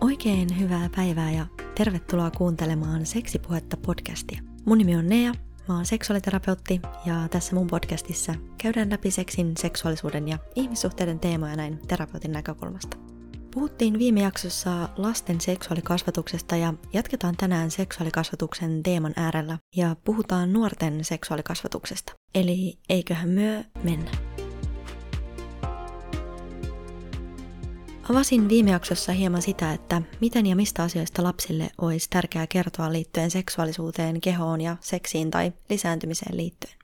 Oikein hyvää päivää ja tervetuloa kuuntelemaan Seksipuhetta podcastia. Mun nimi on Nea, mä oon seksuaaliterapeutti ja tässä mun podcastissa käydään läpi seksin, seksuaalisuuden ja ihmissuhteiden teemoja näin terapeutin näkökulmasta. Puhuttiin viime jaksossa lasten seksuaalikasvatuksesta ja jatketaan tänään seksuaalikasvatuksen teeman äärellä ja puhutaan nuorten seksuaalikasvatuksesta. Eli eiköhän myö mennä. Avasin viime jaksossa hieman sitä, että miten ja mistä asioista lapsille olisi tärkeää kertoa liittyen seksuaalisuuteen, kehoon ja seksiin tai lisääntymiseen liittyen.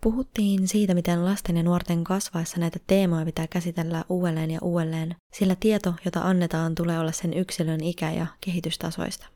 Puhuttiin siitä, miten lasten ja nuorten kasvaessa näitä teemoja pitää käsitellä uudelleen ja uudelleen, sillä tieto, jota annetaan, tulee olla sen yksilön ikä- ja kehitystasoista.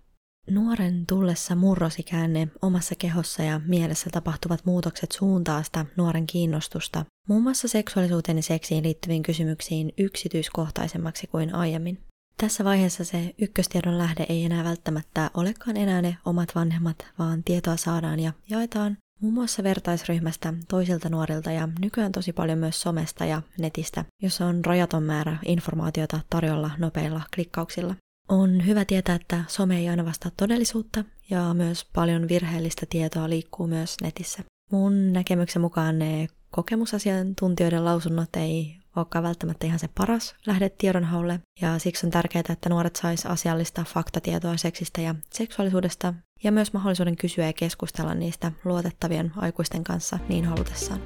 Nuoren tullessa murrosikäänne omassa kehossa ja mielessä tapahtuvat muutokset suuntaa sitä nuoren kiinnostusta, muun muassa seksuaalisuuteen ja seksiin liittyviin kysymyksiin yksityiskohtaisemmaksi kuin aiemmin. Tässä vaiheessa se ykköstiedon lähde ei enää välttämättä olekaan enää ne omat vanhemmat, vaan tietoa saadaan ja jaetaan muun muassa vertaisryhmästä, toisilta nuorilta ja nykyään tosi paljon myös somesta ja netistä, jossa on rajaton määrä informaatiota tarjolla nopeilla klikkauksilla. On hyvä tietää, että some ei aina vastaa todellisuutta ja myös paljon virheellistä tietoa liikkuu myös netissä. Mun näkemyksen mukaan ne kokemusasiantuntijoiden lausunnot ei olekaan välttämättä ihan se paras lähde tiedonhaulle, ja siksi on tärkeää, että nuoret sais asiallista faktatietoa seksistä ja seksuaalisuudesta, ja myös mahdollisuuden kysyä ja keskustella niistä luotettavien aikuisten kanssa niin halutessaan.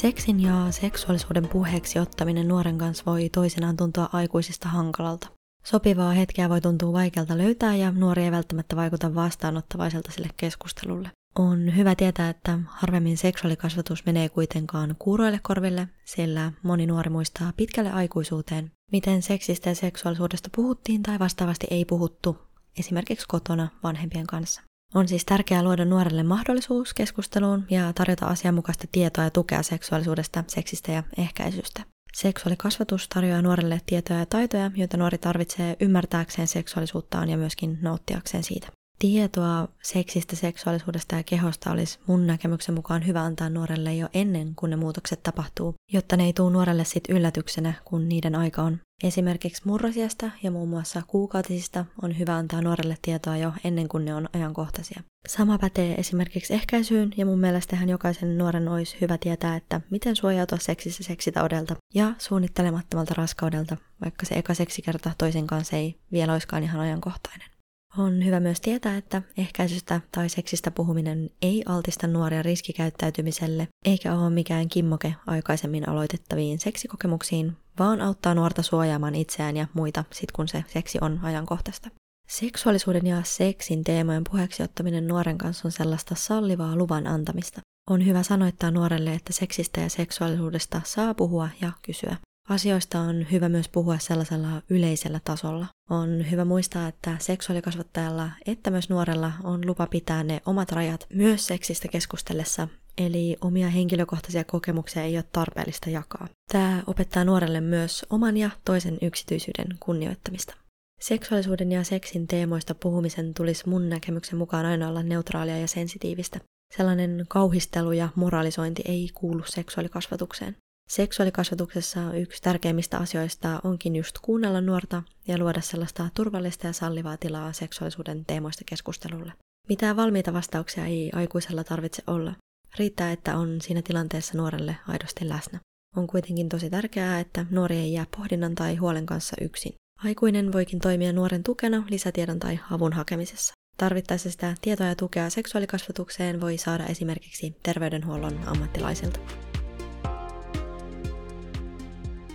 Seksin ja seksuaalisuuden puheeksi ottaminen nuoren kanssa voi toisinaan tuntua aikuisista hankalalta. Sopivaa hetkeä voi tuntua vaikealta löytää ja nuori ei välttämättä vaikuta vastaanottavaiselta sille keskustelulle. On hyvä tietää, että harvemmin seksuaalikasvatus menee kuitenkaan kuuroille korville, sillä moni nuori muistaa pitkälle aikuisuuteen, miten seksistä ja seksuaalisuudesta puhuttiin tai vastaavasti ei puhuttu, esimerkiksi kotona vanhempien kanssa. On siis tärkeää luoda nuorelle mahdollisuus keskusteluun ja tarjota asianmukaista tietoa ja tukea seksuaalisuudesta, seksistä ja ehkäisystä. Seksuaalikasvatus tarjoaa nuorelle tietoja ja taitoja, joita nuori tarvitsee ymmärtääkseen seksuaalisuuttaan ja myöskin nauttiakseen siitä. Tietoa seksistä, seksuaalisuudesta ja kehosta olisi mun näkemyksen mukaan hyvä antaa nuorelle jo ennen kuin ne muutokset tapahtuu, jotta ne ei tule nuorelle sit yllätyksenä, kun niiden aika on. Esimerkiksi murrosiasta ja muun muassa kuukautisista on hyvä antaa nuorelle tietoa jo ennen kuin ne on ajankohtaisia. Sama pätee esimerkiksi ehkäisyyn ja mun mielestä ihan jokaisen nuoren olisi hyvä tietää, että miten suojautua seksissä seksitaudelta ja suunnittelemattomalta raskaudelta, vaikka se eka seksikerta toisen kanssa ei vielä olisikaan ihan ajankohtainen. On hyvä myös tietää, että ehkäisystä tai seksistä puhuminen ei altista nuoria riskikäyttäytymiselle, eikä ole mikään kimmoke aikaisemmin aloitettaviin seksikokemuksiin, vaan auttaa nuorta suojaamaan itseään ja muita sit kun se seksi on ajankohtaista. Seksuaalisuuden ja seksin teemojen puheeksi ottaminen nuoren kanssa on sellaista sallivaa luvan antamista. On hyvä sanoittaa nuorelle, että seksistä ja seksuaalisuudesta saa puhua ja kysyä. Asioista on hyvä myös puhua sellaisella yleisellä tasolla. On hyvä muistaa, että seksuaalikasvattajalla että myös nuorella on lupa pitää ne omat rajat myös seksistä keskustellessa, eli omia henkilökohtaisia kokemuksia ei ole tarpeellista jakaa. Tämä opettaa nuorelle myös oman ja toisen yksityisyyden kunnioittamista. Seksuaalisuuden ja seksin teemoista puhumisen tulisi mun näkemyksen mukaan aina olla neutraalia ja sensitiivistä. Sellainen kauhistelu ja moralisointi ei kuulu seksuaalikasvatukseen. Seksuaalikasvatuksessa yksi tärkeimmistä asioista onkin just kuunnella nuorta ja luoda sellaista turvallista ja sallivaa tilaa seksuaalisuuden teemoista keskustelulle. Mitään valmiita vastauksia ei aikuisella tarvitse olla. Riittää, että on siinä tilanteessa nuorelle aidosti läsnä. On kuitenkin tosi tärkeää, että nuori ei jää pohdinnan tai huolen kanssa yksin. Aikuinen voikin toimia nuoren tukena lisätiedon tai avun hakemisessa. Tarvittaessa sitä tietoa ja tukea seksuaalikasvatukseen voi saada esimerkiksi terveydenhuollon ammattilaisilta.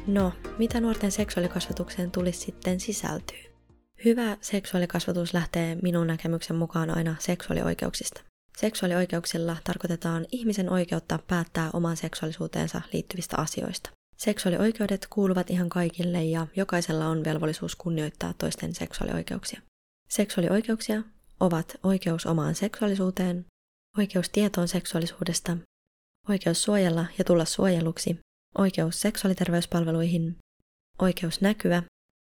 No, mitä nuorten seksuaalikasvatukseen tulisi sitten sisältyä? Hyvä seksuaalikasvatus lähtee minun näkemyksen mukaan aina seksuaalioikeuksista. Seksuaalioikeuksilla tarkoitetaan ihmisen oikeutta päättää omaan seksuaalisuuteensa liittyvistä asioista. Seksuaalioikeudet kuuluvat ihan kaikille ja jokaisella on velvollisuus kunnioittaa toisten seksuaalioikeuksia. Seksuaalioikeuksia ovat oikeus omaan seksuaalisuuteen, oikeus tietoon seksuaalisuudesta, oikeus suojella ja tulla suojeluksi oikeus seksuaaliterveyspalveluihin, oikeus näkyä,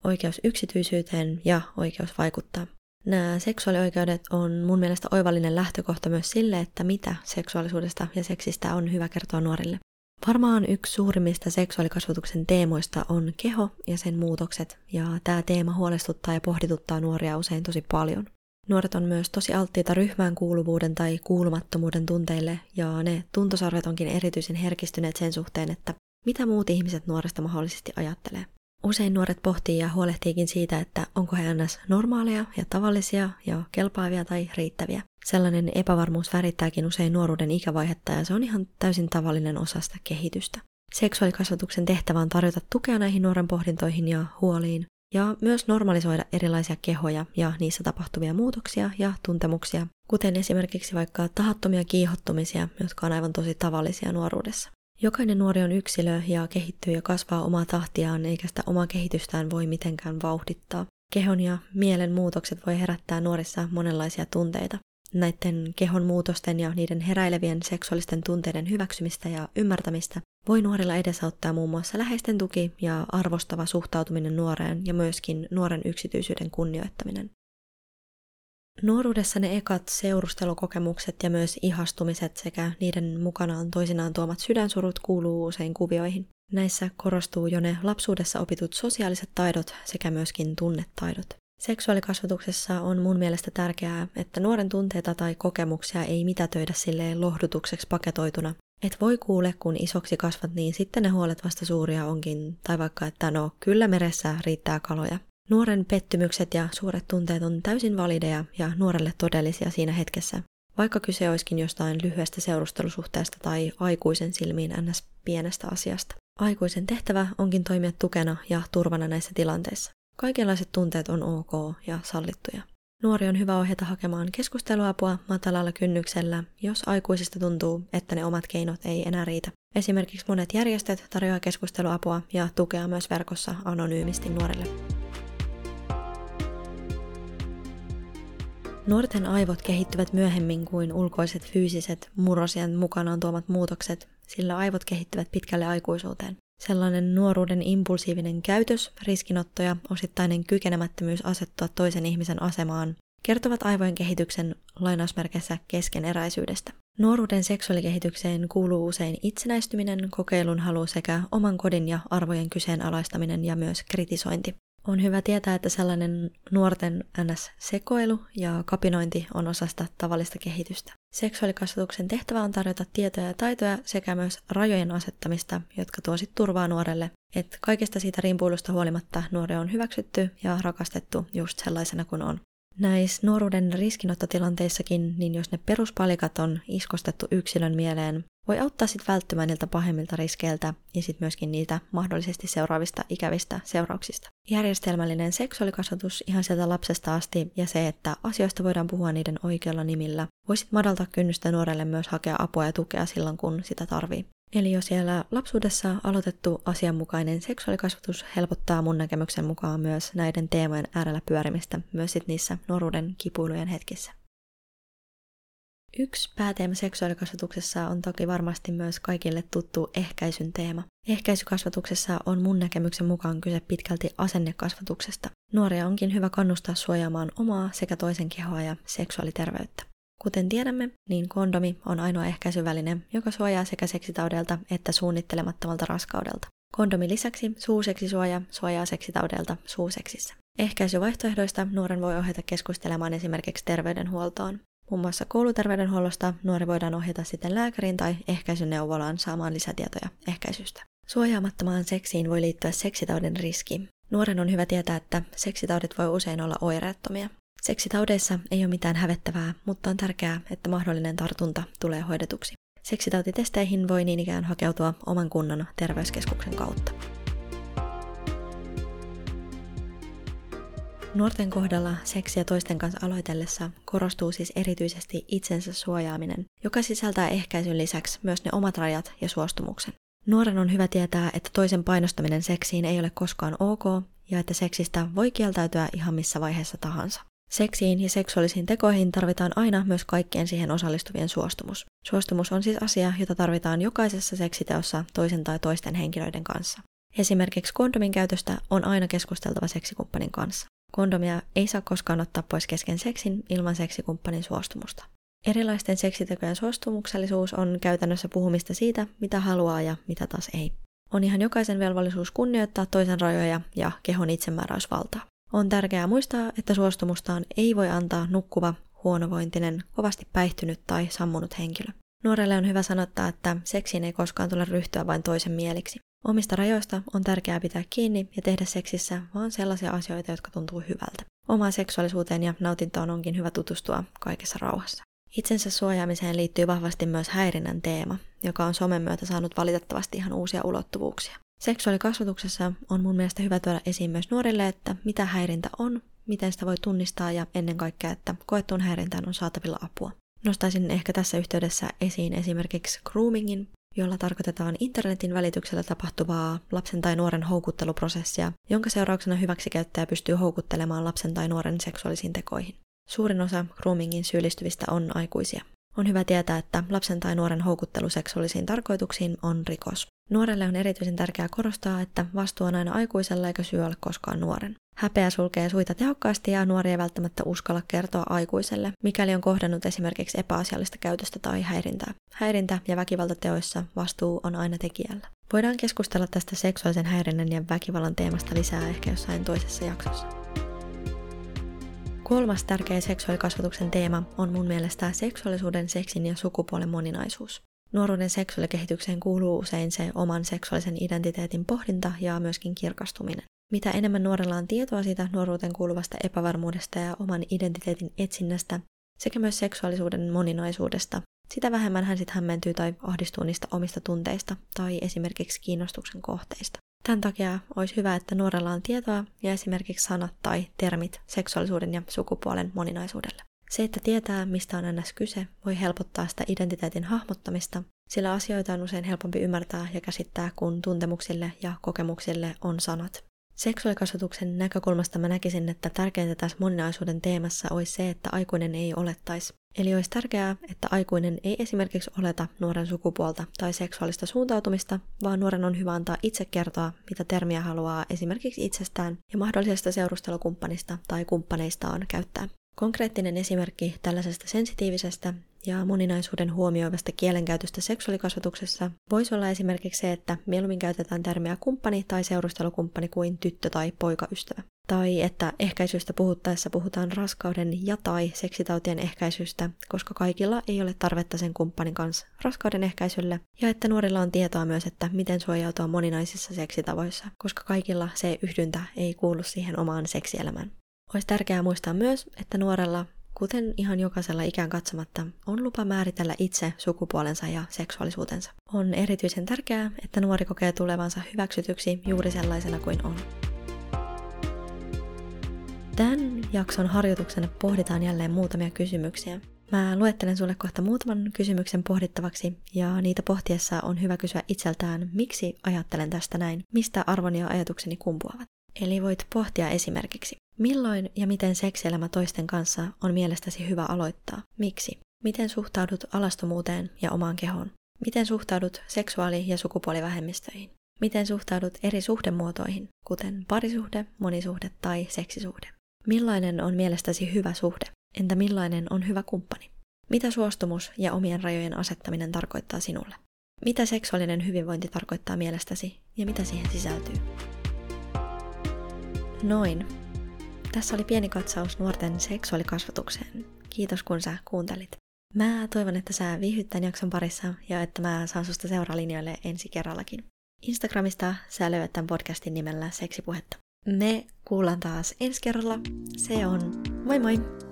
oikeus yksityisyyteen ja oikeus vaikuttaa. Nämä seksuaalioikeudet on mun mielestä oivallinen lähtökohta myös sille, että mitä seksuaalisuudesta ja seksistä on hyvä kertoa nuorille. Varmaan yksi suurimmista seksuaalikasvatuksen teemoista on keho ja sen muutokset, ja tämä teema huolestuttaa ja pohdituttaa nuoria usein tosi paljon. Nuoret on myös tosi alttiita ryhmään kuuluvuuden tai kuulumattomuuden tunteille, ja ne tuntosarvet onkin erityisen herkistyneet sen suhteen, että mitä muut ihmiset nuoresta mahdollisesti ajattelee. Usein nuoret pohtii ja huolehtiikin siitä, että onko he ns. normaaleja ja tavallisia ja kelpaavia tai riittäviä. Sellainen epävarmuus värittääkin usein nuoruuden ikävaihetta ja se on ihan täysin tavallinen osa sitä kehitystä. Seksuaalikasvatuksen tehtävä on tarjota tukea näihin nuoren pohdintoihin ja huoliin, ja myös normalisoida erilaisia kehoja ja niissä tapahtuvia muutoksia ja tuntemuksia, kuten esimerkiksi vaikka tahattomia kiihottumisia, jotka on aivan tosi tavallisia nuoruudessa. Jokainen nuori on yksilö ja kehittyy ja kasvaa omaa tahtiaan, eikä sitä omaa kehitystään voi mitenkään vauhdittaa. Kehon ja mielen muutokset voi herättää nuorissa monenlaisia tunteita. Näiden kehon muutosten ja niiden heräilevien seksuaalisten tunteiden hyväksymistä ja ymmärtämistä voi nuorilla edesauttaa muun muassa läheisten tuki ja arvostava suhtautuminen nuoreen ja myöskin nuoren yksityisyyden kunnioittaminen. Nuoruudessa ne ekat seurustelukokemukset ja myös ihastumiset sekä niiden mukanaan toisinaan tuomat sydänsurut kuuluu usein kuvioihin. Näissä korostuu jo ne lapsuudessa opitut sosiaaliset taidot sekä myöskin tunnetaidot. Seksuaalikasvatuksessa on mun mielestä tärkeää, että nuoren tunteita tai kokemuksia ei mitätöidä silleen lohdutukseksi paketoituna. Et voi kuule, kun isoksi kasvat, niin sitten ne huolet vasta suuria onkin, tai vaikka, että no, kyllä meressä riittää kaloja. Nuoren pettymykset ja suuret tunteet on täysin valideja ja nuorelle todellisia siinä hetkessä, vaikka kyse olisikin jostain lyhyestä seurustelusuhteesta tai aikuisen silmiin ns. pienestä asiasta. Aikuisen tehtävä onkin toimia tukena ja turvana näissä tilanteissa. Kaikenlaiset tunteet on ok ja sallittuja. Nuori on hyvä ohjata hakemaan keskusteluapua matalalla kynnyksellä, jos aikuisista tuntuu, että ne omat keinot ei enää riitä. Esimerkiksi monet järjestöt tarjoavat keskusteluapua ja tukea myös verkossa anonyymisti nuorille. Nuorten aivot kehittyvät myöhemmin kuin ulkoiset fyysiset murrosien mukanaan tuomat muutokset, sillä aivot kehittyvät pitkälle aikuisuuteen. Sellainen nuoruuden impulsiivinen käytös, riskinotto ja osittainen kykenemättömyys asettua toisen ihmisen asemaan kertovat aivojen kehityksen lainausmerkeissä keskeneräisyydestä. Nuoruuden seksuaalikehitykseen kuuluu usein itsenäistyminen, kokeilun halu sekä oman kodin ja arvojen kyseenalaistaminen ja myös kritisointi. On hyvä tietää, että sellainen nuorten NS-sekoilu ja kapinointi on osa sitä tavallista kehitystä. Seksuaalikasvatuksen tehtävä on tarjota tietoja ja taitoja sekä myös rajojen asettamista, jotka tuo sit turvaa nuorelle, että kaikesta siitä rimpuilusta huolimatta nuori on hyväksytty ja rakastettu just sellaisena kuin on. Näissä nuoruuden riskinottotilanteissakin, niin jos ne peruspalikat on iskostettu yksilön mieleen, voi auttaa sitten välttymään niiltä pahemmilta riskeiltä ja sitten myöskin niitä mahdollisesti seuraavista ikävistä seurauksista. Järjestelmällinen seksuaalikasvatus ihan sieltä lapsesta asti ja se, että asioista voidaan puhua niiden oikealla nimillä, voisit madaltaa kynnystä nuorelle myös hakea apua ja tukea silloin, kun sitä tarvii. Eli jo siellä lapsuudessa aloitettu asianmukainen seksuaalikasvatus helpottaa mun näkemyksen mukaan myös näiden teemojen äärellä pyörimistä myös sit niissä nuoruuden kipuilujen hetkissä. Yksi pääteema seksuaalikasvatuksessa on toki varmasti myös kaikille tuttu ehkäisyn teema. Ehkäisykasvatuksessa on mun näkemyksen mukaan kyse pitkälti asennekasvatuksesta. Nuoria onkin hyvä kannustaa suojaamaan omaa sekä toisen kehoa ja seksuaaliterveyttä. Kuten tiedämme, niin kondomi on ainoa ehkäisyväline, joka suojaa sekä seksitaudelta että suunnittelemattomalta raskaudelta. Kondomin lisäksi suuseksisuoja suojaa seksitaudelta suuseksissä. Ehkäisyvaihtoehdoista nuoren voi ohjata keskustelemaan esimerkiksi terveydenhuoltoon. Muun muassa kouluterveydenhuollosta nuori voidaan ohjata sitten lääkäriin tai ehkäisyneuvolaan saamaan lisätietoja ehkäisystä. Suojaamattomaan seksiin voi liittyä seksitaudin riski. Nuoren on hyvä tietää, että seksitaudit voi usein olla oireettomia. Seksitaudeissa ei ole mitään hävettävää, mutta on tärkeää, että mahdollinen tartunta tulee hoidetuksi. Seksitautitesteihin voi niin ikään hakeutua oman kunnan terveyskeskuksen kautta. Nuorten kohdalla seksiä toisten kanssa aloitellessa korostuu siis erityisesti itsensä suojaaminen, joka sisältää ehkäisyn lisäksi myös ne omat rajat ja suostumuksen. Nuoren on hyvä tietää, että toisen painostaminen seksiin ei ole koskaan ok ja että seksistä voi kieltäytyä ihan missä vaiheessa tahansa. Seksiin ja seksuaalisiin tekoihin tarvitaan aina myös kaikkien siihen osallistuvien suostumus. Suostumus on siis asia, jota tarvitaan jokaisessa seksiteossa toisen tai toisten henkilöiden kanssa. Esimerkiksi kondomin käytöstä on aina keskusteltava seksikumppanin kanssa. Kondomia ei saa koskaan ottaa pois kesken seksin ilman seksikumppanin suostumusta. Erilaisten seksitekojen suostumuksellisuus on käytännössä puhumista siitä, mitä haluaa ja mitä taas ei. On ihan jokaisen velvollisuus kunnioittaa toisen rajoja ja kehon itsemääräysvaltaa. On tärkeää muistaa, että suostumustaan ei voi antaa nukkuva, huonovointinen, kovasti päihtynyt tai sammunut henkilö. Nuorelle on hyvä sanottaa, että seksiin ei koskaan tule ryhtyä vain toisen mieliksi. Omista rajoista on tärkeää pitää kiinni ja tehdä seksissä vaan sellaisia asioita, jotka tuntuu hyvältä. Omaan seksuaalisuuteen ja nautintoon onkin hyvä tutustua kaikessa rauhassa. Itsensä suojaamiseen liittyy vahvasti myös häirinnän teema, joka on somen myötä saanut valitettavasti ihan uusia ulottuvuuksia. Seksuaalikasvatuksessa on mun mielestä hyvä tuoda esiin myös nuorille, että mitä häirintä on, miten sitä voi tunnistaa ja ennen kaikkea, että koettuun häirintään on saatavilla apua. Nostaisin ehkä tässä yhteydessä esiin esimerkiksi groomingin, jolla tarkoitetaan internetin välityksellä tapahtuvaa lapsen tai nuoren houkutteluprosessia, jonka seurauksena hyväksikäyttäjä pystyy houkuttelemaan lapsen tai nuoren seksuaalisiin tekoihin. Suurin osa groomingin syyllistyvistä on aikuisia. On hyvä tietää, että lapsen tai nuoren houkuttelu seksuaalisiin tarkoituksiin on rikos. Nuorelle on erityisen tärkeää korostaa, että vastuu on aina aikuisella eikä syy ole koskaan nuoren. Häpeä sulkee suita tehokkaasti ja nuori ei välttämättä uskalla kertoa aikuiselle, mikäli on kohdannut esimerkiksi epäasiallista käytöstä tai häirintää. Häirintä- ja väkivaltateoissa vastuu on aina tekijällä. Voidaan keskustella tästä seksuaalisen häirinnän ja väkivallan teemasta lisää ehkä jossain toisessa jaksossa. Kolmas tärkeä seksuaalikasvatuksen teema on mun mielestä seksuaalisuuden, seksin ja sukupuolen moninaisuus. Nuoruuden seksuaalikehitykseen kuuluu usein se oman seksuaalisen identiteetin pohdinta ja myöskin kirkastuminen. Mitä enemmän nuorella on tietoa siitä nuoruuteen kuuluvasta epävarmuudesta ja oman identiteetin etsinnästä sekä myös seksuaalisuuden moninaisuudesta, sitä vähemmän hän sitten hämmentyy tai ahdistuu niistä omista tunteista tai esimerkiksi kiinnostuksen kohteista. Tämän takia olisi hyvä, että nuorella on tietoa ja esimerkiksi sanat tai termit seksuaalisuuden ja sukupuolen moninaisuudelle. Se, että tietää, mistä on ns. kyse, voi helpottaa sitä identiteetin hahmottamista, sillä asioita on usein helpompi ymmärtää ja käsittää, kun tuntemuksille ja kokemuksille on sanat. Seksuaalikasvatuksen näkökulmasta mä näkisin, että tärkeintä tässä moninaisuuden teemassa olisi se, että aikuinen ei olettaisi. Eli olisi tärkeää, että aikuinen ei esimerkiksi oleta nuoren sukupuolta tai seksuaalista suuntautumista, vaan nuoren on hyvä antaa itse kertoa, mitä termiä haluaa esimerkiksi itsestään ja mahdollisesta seurustelukumppanista tai kumppaneistaan käyttää. Konkreettinen esimerkki tällaisesta sensitiivisestä ja moninaisuuden huomioivasta kielenkäytöstä seksuaalikasvatuksessa voisi olla esimerkiksi se, että mieluummin käytetään termiä kumppani tai seurustelukumppani kuin tyttö- tai poikaystävä. Tai että ehkäisystä puhuttaessa puhutaan raskauden ja tai seksitautien ehkäisystä, koska kaikilla ei ole tarvetta sen kumppanin kanssa raskauden ehkäisylle, ja että nuorilla on tietoa myös, että miten suojautua moninaisissa seksitavoissa, koska kaikilla se yhdyntä ei kuulu siihen omaan seksielämään. Olisi tärkeää muistaa myös, että nuorella, kuten ihan jokaisella ikään katsomatta, on lupa määritellä itse sukupuolensa ja seksuaalisuutensa. On erityisen tärkeää, että nuori kokee tulevansa hyväksytyksi juuri sellaisena kuin on. Tämän jakson harjoituksena pohditaan jälleen muutamia kysymyksiä. Mä luettelen sulle kohta muutaman kysymyksen pohdittavaksi, ja niitä pohtiessa on hyvä kysyä itseltään, miksi ajattelen tästä näin, mistä arvoni ja ajatukseni kumpuavat. Eli voit pohtia esimerkiksi, milloin ja miten seksielämä toisten kanssa on mielestäsi hyvä aloittaa? Miksi? Miten suhtaudut alastomuuteen ja omaan kehoon? Miten suhtaudut seksuaali- ja sukupuolivähemmistöihin? Miten suhtaudut eri suhdemuotoihin, kuten parisuhde, monisuhde tai seksisuhde? Millainen on mielestäsi hyvä suhde? Entä millainen on hyvä kumppani? Mitä suostumus ja omien rajojen asettaminen tarkoittaa sinulle? Mitä seksuaalinen hyvinvointi tarkoittaa mielestäsi ja mitä siihen sisältyy? Noin. Tässä oli pieni katsaus nuorten seksuaalikasvatukseen. Kiitos kun sä kuuntelit. Mä toivon, että sä viihdyt tämän jakson parissa ja että mä saan susta seuralinjoille ensi kerrallakin. Instagramista sä löydät tämän podcastin nimellä Seksipuhetta. Me kuullaan taas ensi kerralla. Se on moi moi!